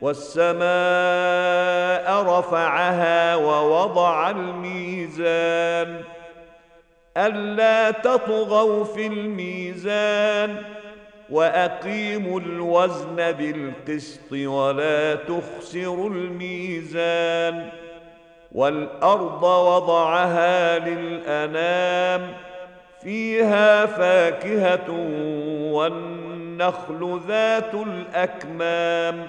والسماء رفعها ووضع الميزان. ألا تطغوا في الميزان وأقيموا الوزن بالقسط ولا تخسروا الميزان. والأرض وضعها للأنام فيها فاكهة والنخل ذات الأكمام.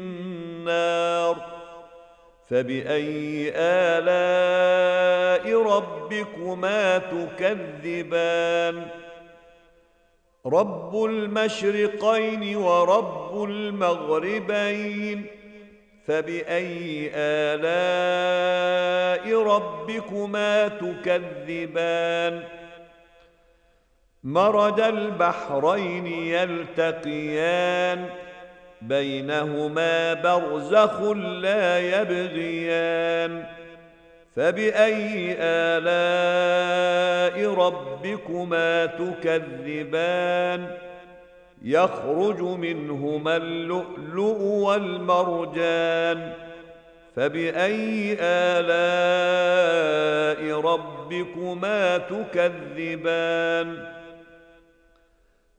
نار فبأي آلاء ربكما تكذبان رب المشرقين ورب المغربين فبأي آلاء ربكما تكذبان مرج البحرين يلتقيان بينهما برزخ لا يبغيان. فبأي آلاء ربكما تكذبان؟ يخرج منهما اللؤلؤ والمرجان. فبأي آلاء ربكما تكذبان؟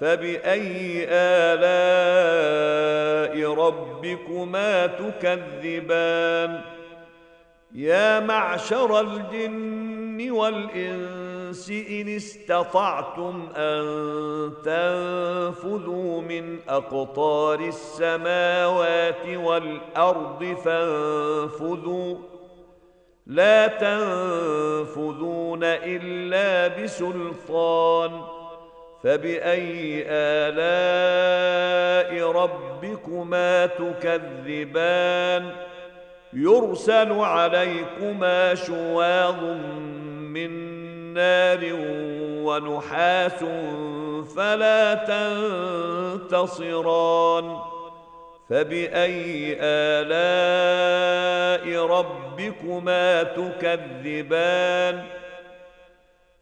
فباي الاء ربكما تكذبان يا معشر الجن والانس ان استطعتم ان تنفذوا من اقطار السماوات والارض فانفذوا لا تنفذون الا بسلطان فبأي آلاء ربكما تكذبان؟ يرسل عليكما شواظ من نار ونحاس فلا تنتصران. فبأي آلاء ربكما تكذبان؟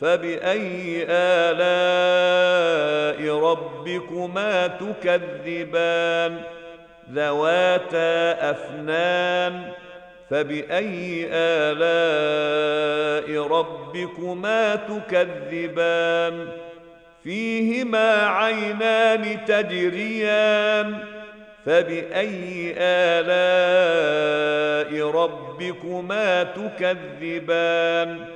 فباي الاء ربكما تكذبان ذواتا افنان فباي الاء ربكما تكذبان فيهما عينان تجريان فباي الاء ربكما تكذبان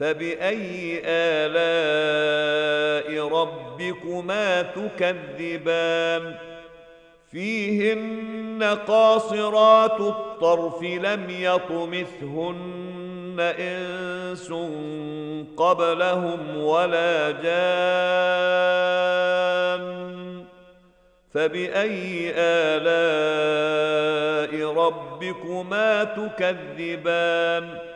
فبأي آلاء ربكما تكذبان؟ فيهن قاصرات الطرف لم يطمثهن إنس قبلهم ولا جان. فبأي آلاء ربكما تكذبان؟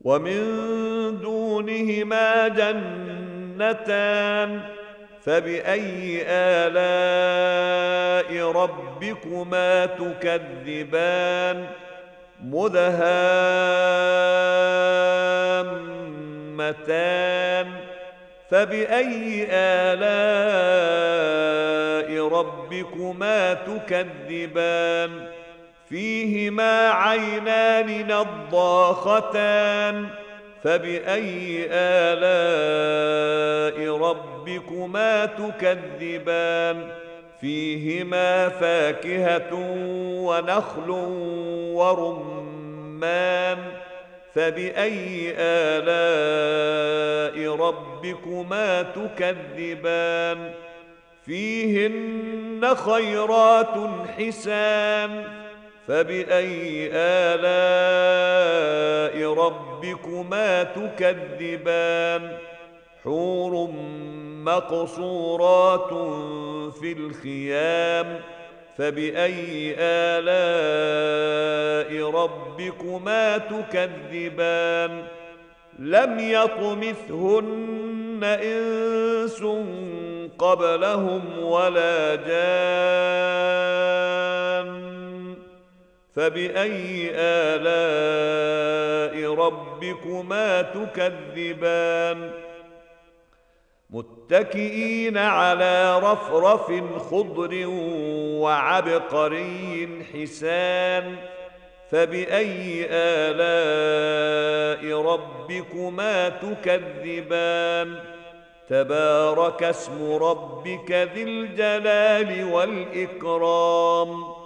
ومن دونهما جنتان فبأي آلاء ربكما تكذبان مدهامتان فبأي آلاء ربكما تكذبان فيهما عينان نضاختان فبأي آلاء ربكما تكذبان فيهما فاكهة ونخل ورمان فبأي آلاء ربكما تكذبان فيهن خيرات حسان فباي الاء ربكما تكذبان حور مقصورات في الخيام فباي الاء ربكما تكذبان لم يطمثهن انس قبلهم ولا جان فبأي آلاء ربكما تكذبان؟ متكئين على رفرف خضر وعبقري حسان. فبأي آلاء ربكما تكذبان؟ تبارك اسم ربك ذي الجلال والإكرام.